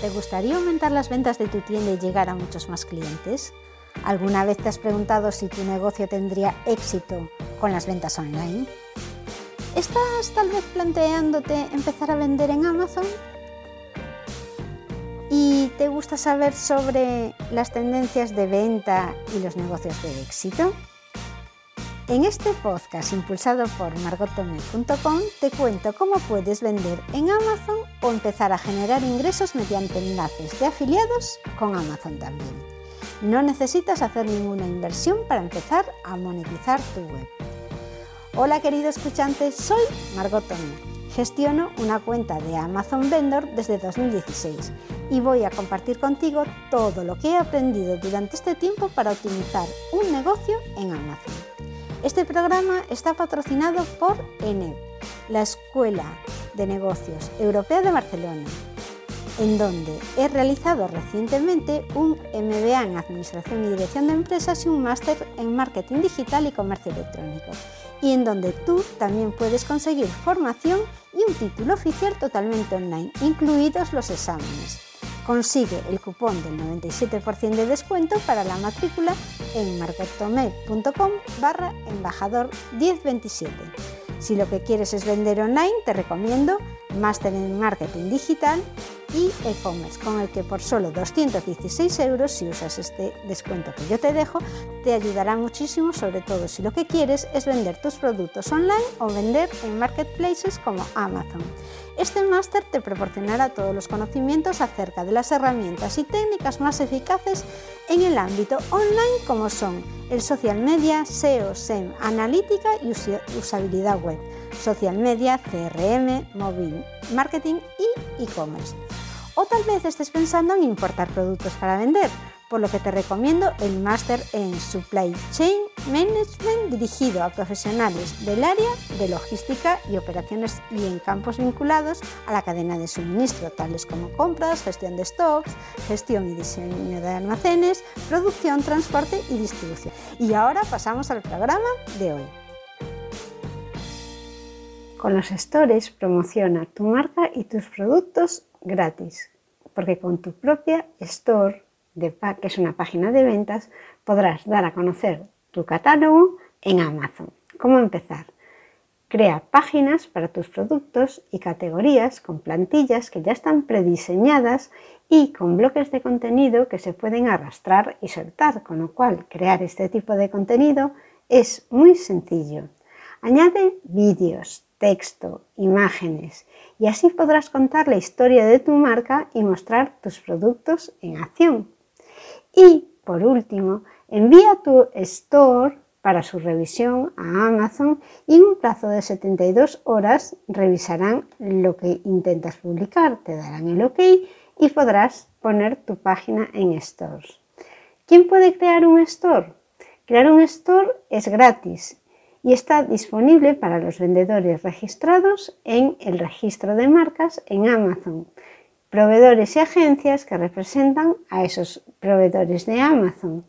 ¿te gustaría aumentar las ventas de tu tienda y llegar a muchos más clientes? ¿Alguna vez te has preguntado si tu negocio tendría éxito con las ventas online? ¿Estás tal vez planteándote empezar a vender en Amazon? ¿Y te gusta saber sobre las tendencias de venta y los negocios de éxito? En este podcast impulsado por margotome.com te cuento cómo puedes vender en Amazon o empezar a generar ingresos mediante enlaces de afiliados con Amazon también. No necesitas hacer ninguna inversión para empezar a monetizar tu web. Hola querido escuchante, soy Margot Gestiono una cuenta de Amazon Vendor desde 2016 y voy a compartir contigo todo lo que he aprendido durante este tiempo para optimizar un negocio en Amazon. Este programa está patrocinado por ENEP, la Escuela de Negocios Europea de Barcelona, en donde he realizado recientemente un MBA en Administración y Dirección de Empresas y un máster en Marketing Digital y Comercio Electrónico, y en donde tú también puedes conseguir formación y un título oficial totalmente online, incluidos los exámenes. Consigue el cupón del 97% de descuento para la matrícula en marketome.com barra embajador 1027. Si lo que quieres es vender online, te recomiendo Máster en Marketing Digital y e-commerce, con el que por solo 216 euros, si usas este descuento que yo te dejo, te ayudará muchísimo, sobre todo si lo que quieres es vender tus productos online o vender en marketplaces como Amazon. Este máster te proporcionará todos los conocimientos acerca de las herramientas y técnicas más eficaces en el ámbito online como son el social media, SEO, SEM, analítica y usabilidad web, social media, CRM, móvil marketing y e-commerce. O tal vez estés pensando en importar productos para vender, por lo que te recomiendo el máster en Supply Chain Management dirigido a profesionales del área de logística y operaciones y en campos vinculados a la cadena de suministro, tales como compras, gestión de stocks, gestión y diseño de almacenes, producción, transporte y distribución. Y ahora pasamos al programa de hoy. Con los stores promociona tu marca y tus productos gratis, porque con tu propia store que es una página de ventas, podrás dar a conocer tu catálogo en Amazon. ¿Cómo empezar? Crea páginas para tus productos y categorías con plantillas que ya están prediseñadas y con bloques de contenido que se pueden arrastrar y soltar, con lo cual crear este tipo de contenido es muy sencillo. Añade vídeos, texto, imágenes y así podrás contar la historia de tu marca y mostrar tus productos en acción. Y, por último, envía tu store para su revisión a Amazon y en un plazo de 72 horas revisarán lo que intentas publicar, te darán el OK y podrás poner tu página en stores. ¿Quién puede crear un store? Crear un store es gratis y está disponible para los vendedores registrados en el registro de marcas en Amazon proveedores y agencias que representan a esos proveedores de Amazon.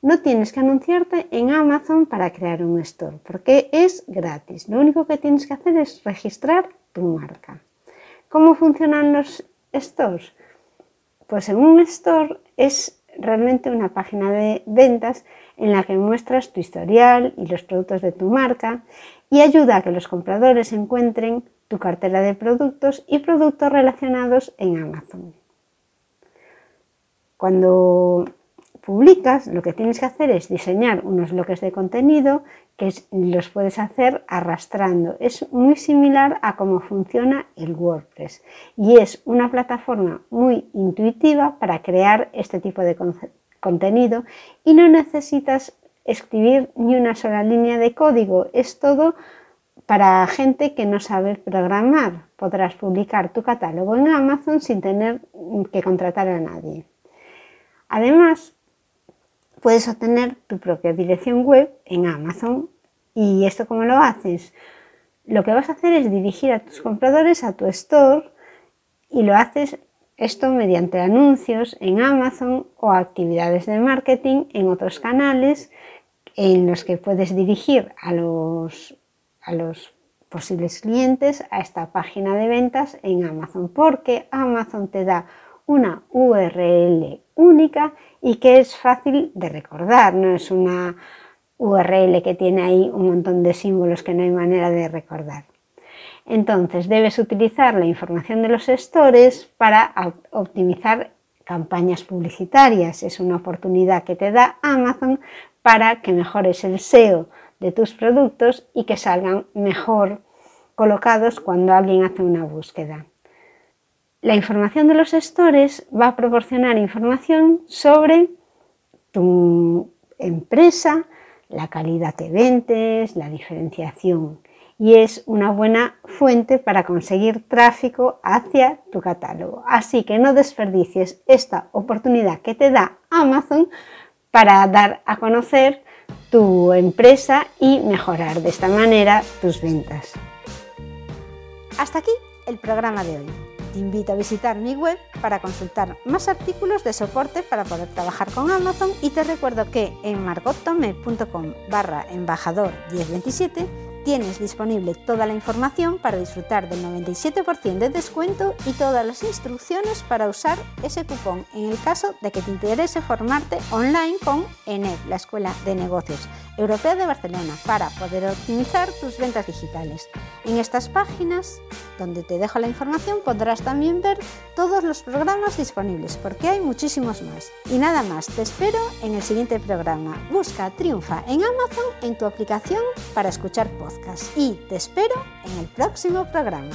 No tienes que anunciarte en Amazon para crear un store porque es gratis. Lo único que tienes que hacer es registrar tu marca. ¿Cómo funcionan los stores? Pues en un store es realmente una página de ventas en la que muestras tu historial y los productos de tu marca y ayuda a que los compradores encuentren tu cartera de productos y productos relacionados en Amazon. Cuando publicas, lo que tienes que hacer es diseñar unos bloques de contenido que los puedes hacer arrastrando. Es muy similar a cómo funciona el WordPress y es una plataforma muy intuitiva para crear este tipo de contenido y no necesitas escribir ni una sola línea de código. Es todo para gente que no sabe programar, podrás publicar tu catálogo en Amazon sin tener que contratar a nadie. Además, puedes obtener tu propia dirección web en Amazon. ¿Y esto cómo lo haces? Lo que vas a hacer es dirigir a tus compradores a tu store y lo haces esto mediante anuncios en Amazon o actividades de marketing en otros canales en los que puedes dirigir a los a los posibles clientes a esta página de ventas en Amazon, porque Amazon te da una URL única y que es fácil de recordar, no es una URL que tiene ahí un montón de símbolos que no hay manera de recordar. Entonces debes utilizar la información de los stores para optimizar campañas publicitarias. Es una oportunidad que te da Amazon para que mejores el SEO de tus productos y que salgan mejor colocados cuando alguien hace una búsqueda. La información de los stores va a proporcionar información sobre tu empresa, la calidad que vendes, la diferenciación y es una buena fuente para conseguir tráfico hacia tu catálogo. Así que no desperdicies esta oportunidad que te da Amazon para dar a conocer tu empresa y mejorar de esta manera tus ventas. Hasta aquí el programa de hoy. Te invito a visitar mi web para consultar más artículos de soporte para poder trabajar con Amazon. Y te recuerdo que en margottome.com barra embajador 1027 Tienes disponible toda la información para disfrutar del 97% de descuento y todas las instrucciones para usar ese cupón en el caso de que te interese formarte online con ENED, la Escuela de Negocios Europea de Barcelona, para poder optimizar tus ventas digitales. En estas páginas, donde te dejo la información, podrás también ver todos los programas disponibles, porque hay muchísimos más. Y nada más, te espero en el siguiente programa. Busca Triunfa en Amazon en tu aplicación para escuchar podcasts y te espero en el próximo programa.